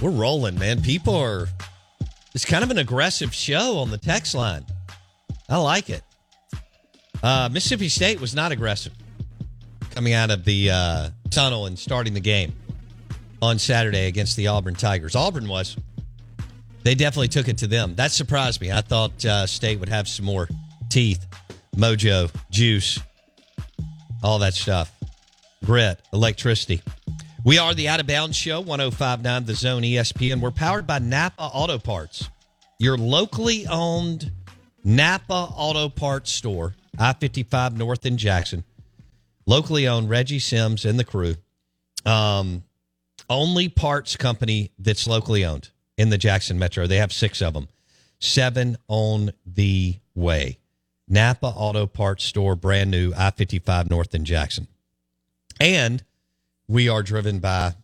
We're rolling, man. People are. It's kind of an aggressive show on the text line. I like it. Uh, Mississippi State was not aggressive coming out of the uh, tunnel and starting the game on Saturday against the Auburn Tigers. Auburn was. They definitely took it to them. That surprised me. I thought uh, State would have some more teeth, mojo, juice, all that stuff, grit, electricity. We are the Out of Bounds Show, 1059 The Zone ESPN. We're powered by Napa Auto Parts, your locally owned Napa Auto Parts store, I 55 North in Jackson. Locally owned, Reggie Sims and the crew. Um, only parts company that's locally owned in the Jackson Metro. They have six of them, seven on the way. Napa Auto Parts store, brand new, I 55 North in Jackson. And we are driven by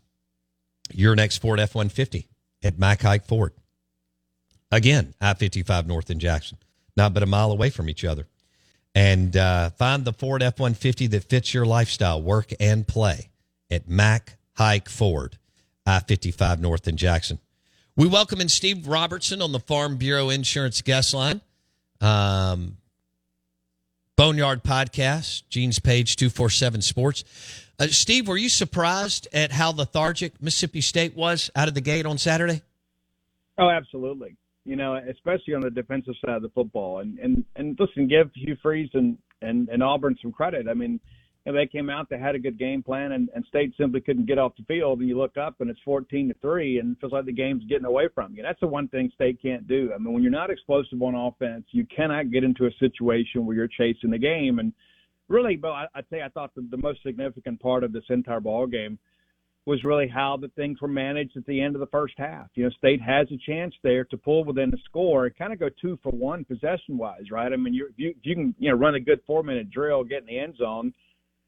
your next Ford F 150 at Mac Hike Ford. Again, I 55 North in Jackson, not but a mile away from each other. And uh, find the Ford F 150 that fits your lifestyle, work, and play at Mac Hike Ford, I 55 North in Jackson. We welcome in Steve Robertson on the Farm Bureau Insurance Guest Line. Um, Boneyard Podcast, Gene's Page 247 Sports. Uh, Steve, were you surprised at how lethargic Mississippi State was out of the gate on Saturday? Oh, absolutely. You know, especially on the defensive side of the football. And and and listen, give Hugh Freeze and and, and Auburn some credit. I mean, know, they came out, they had a good game plan, and, and State simply couldn't get off the field. And you look up, and it's fourteen to three, and it feels like the game's getting away from you. That's the one thing State can't do. I mean, when you're not explosive on offense, you cannot get into a situation where you're chasing the game. And really, but I, I'd say I thought the, the most significant part of this entire ball game was really how the things were managed at the end of the first half. You know, State has a chance there to pull within the score and kind of go two for one possession wise, right? I mean, you you you can you know run a good four minute drill, get in the end zone.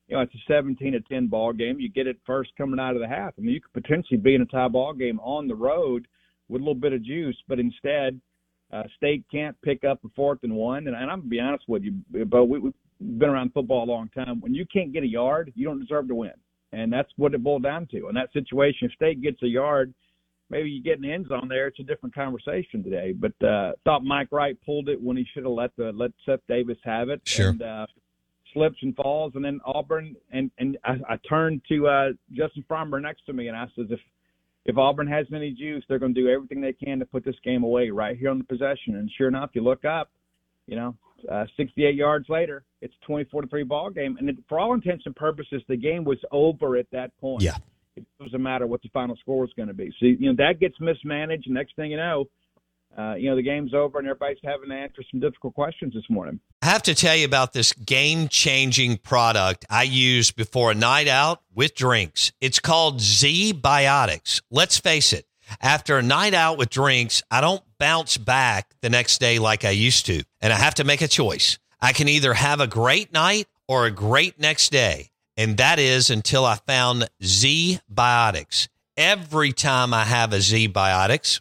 You know, it's a 17 to 10 ball game. You get it first coming out of the half. I mean, you could potentially be in a tie ball game on the road with a little bit of juice, but instead, uh, State can't pick up a fourth and one. And, and I'm gonna be honest with you, but we, we been around football a long time. When you can't get a yard, you don't deserve to win, and that's what it boiled down to. In that situation, if State gets a yard, maybe you get the end zone there. It's a different conversation today. But uh, thought Mike Wright pulled it when he should have let the let Seth Davis have it. Sure. And, uh, slips and falls, and then Auburn and and I, I turned to uh, Justin Farmer next to me and I said, if if Auburn has any juice, they're going to do everything they can to put this game away right here on the possession. And sure enough, you look up, you know, uh, 68 yards later, it's 24 to three ball game, and it, for all intents and purposes, the game was over at that point. Yeah, it doesn't matter what the final score was going to be. So you know that gets mismanaged, next thing you know, uh, you know the game's over, and everybody's having to answer some difficult questions this morning. I have to tell you about this game changing product I used before a night out with drinks. It's called ZBiotics. Let's face it. After a night out with drinks, I don't bounce back the next day like I used to. And I have to make a choice. I can either have a great night or a great next day. And that is until I found Z Biotics. Every time I have a ZBiotics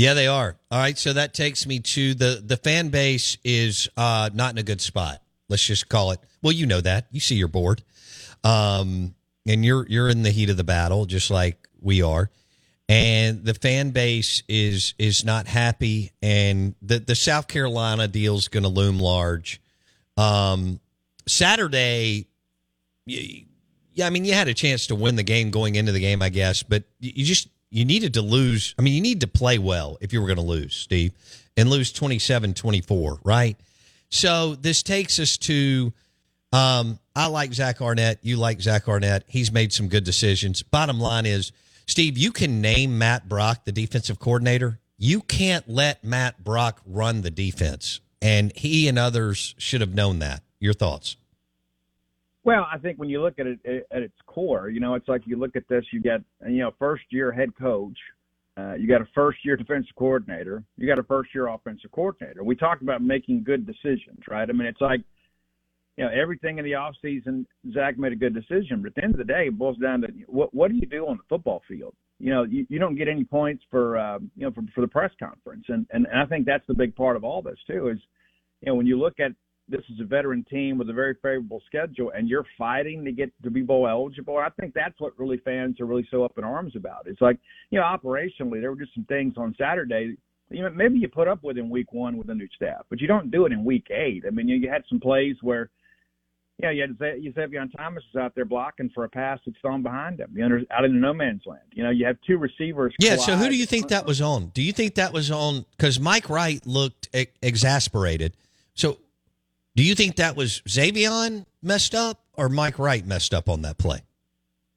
Yeah, they are. All right, so that takes me to the the fan base is uh, not in a good spot. Let's just call it. Well, you know that. You see your board, um, and you're you're in the heat of the battle, just like we are. And the fan base is is not happy, and the the South Carolina deal is going to loom large. Um, Saturday, yeah, I mean, you had a chance to win the game going into the game, I guess, but you just you needed to lose. I mean, you need to play well if you were going to lose, Steve, and lose 27 24, right? So this takes us to um, I like Zach Arnett. You like Zach Arnett. He's made some good decisions. Bottom line is, Steve, you can name Matt Brock the defensive coordinator. You can't let Matt Brock run the defense. And he and others should have known that. Your thoughts? Well, I think when you look at it at its core, you know, it's like you look at this, you get, you know, first year head coach, uh, you got a first year defensive coordinator, you got a first year offensive coordinator. We talked about making good decisions, right? I mean, it's like, you know, everything in the off season, Zach made a good decision, but at the end of the day, it boils down to what what do you do on the football field? You know, you, you don't get any points for uh, you know for, for the press conference, and, and and I think that's the big part of all this too. Is you know when you look at this is a veteran team with a very favorable schedule, and you're fighting to get to be bowl eligible. I think that's what really fans are really so up in arms about. It's like, you know, operationally, there were just some things on Saturday. You know, maybe you put up with in week one with a new staff, but you don't do it in week eight. I mean, you, you had some plays where, you know, you had Zavion Thomas is out there blocking for a pass that's thrown behind him, you know, out in the no man's land. You know, you have two receivers. Yeah. Collide. So who do you think that was on? Do you think that was on? Because Mike Wright looked exasperated. So do you think that was Zavion messed up or Mike Wright messed up on that play?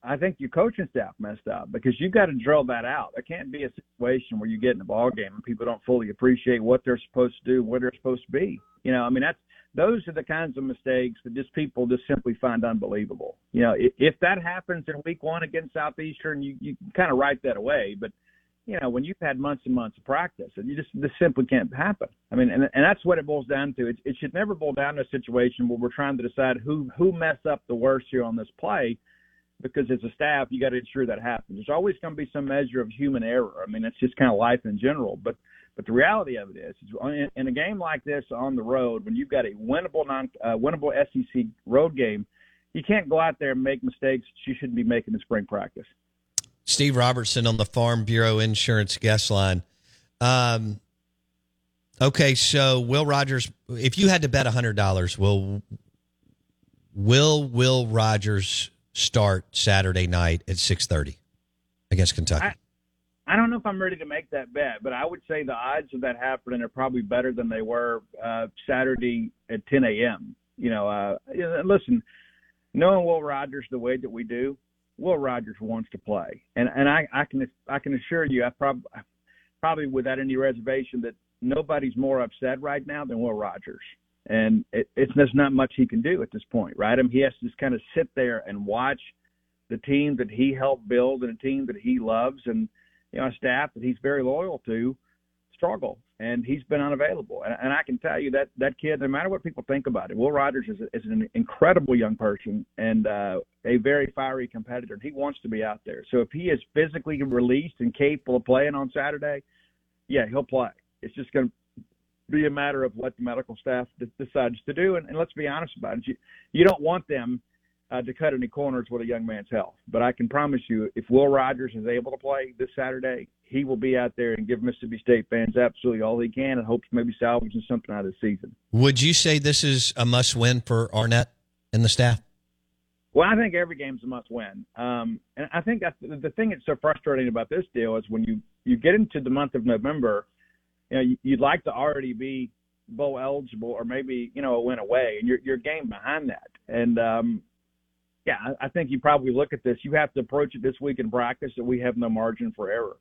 I think your coaching staff messed up because you've got to drill that out. There can't be a situation where you get in a ball game and people don't fully appreciate what they're supposed to do, what they're supposed to be. You know, I mean that's those are the kinds of mistakes that just people just simply find unbelievable. You know, if, if that happens in week one against Southeastern, you you kind of write that away. But you know, when you've had months and months of practice, and you just this simply can't happen. I mean, and and that's what it boils down to. It, it should never boil down to a situation where we're trying to decide who who messed up the worst here on this play, because as a staff, you got to ensure that happens. There's always going to be some measure of human error. I mean, it's just kind of life in general. But but the reality of it is, is in a game like this on the road, when you've got a winnable non uh, winnable SEC road game, you can't go out there and make mistakes you shouldn't be making in spring practice. Steve Robertson on the Farm Bureau Insurance guest line. Um, okay, so Will Rogers, if you had to bet hundred dollars, will will Will Rogers start Saturday night at six thirty against Kentucky? I, I, don't know if I'm ready to make that bet, but I would say the odds of that happening are probably better than they were uh, Saturday at 10 a.m. You know, uh, listen, knowing Will Rogers the way that we do, Will Rogers wants to play, and and I, I can I can assure you, I probably probably without any reservation that nobody's more upset right now than Will Rogers, and it, it's there's not much he can do at this point, right? I mean, he has to just kind of sit there and watch the team that he helped build and a team that he loves, and you know, a staff that he's very loyal to struggle, and he's been unavailable. And, and I can tell you that that kid, no matter what people think about it, Will Rogers is, is an incredible young person and uh, a very fiery competitor. And he wants to be out there. So if he is physically released and capable of playing on Saturday, yeah, he'll play. It's just going to be a matter of what the medical staff decides to do. And, and let's be honest about it, you, you don't want them uh, to cut any corners with a young man's health. But I can promise you, if Will Rogers is able to play this Saturday, he will be out there and give Mississippi State fans absolutely all he can and hopes maybe salvaging something out of the season. Would you say this is a must win for Arnett and the staff? Well, I think every game's a must win. Um, and I think that's the thing that's so frustrating about this deal is when you, you get into the month of November, you know, you'd like to already be bowl eligible or maybe, you know, a win away and you're, you're game behind that. And, um, yeah, I think you probably look at this. You have to approach it this week in practice that we have no margin for error.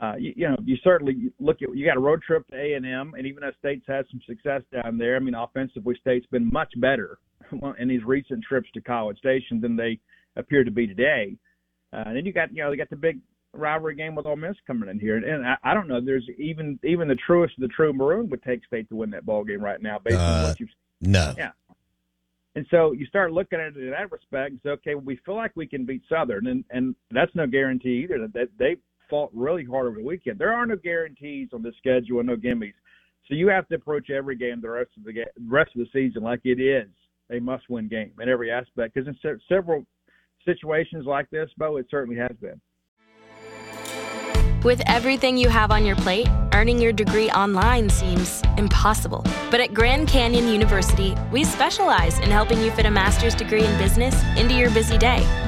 Uh, you, you know, you certainly look at you got a road trip to A and M, and even though State's had some success down there, I mean, offensively, State's been much better in these recent trips to College Station than they appear to be today. Uh, and then you got, you know, they got the big rivalry game with Ole Miss coming in here, and I, I don't know. There's even even the truest of the true maroon would take State to win that ball game right now, based uh, on what you've. Seen. No. Yeah. And so you start looking at it in that respect and say, okay, well, we feel like we can beat Southern, and and that's no guarantee either. That they fought really hard over the weekend. There are no guarantees on the schedule and no gimmies. So you have to approach every game the rest of the ga- rest of the season like it is a must-win game in every aspect. Because in se- several situations like this, Bo, it certainly has been. With everything you have on your plate, earning your degree online seems impossible. But at Grand Canyon University, we specialize in helping you fit a master's degree in business into your busy day.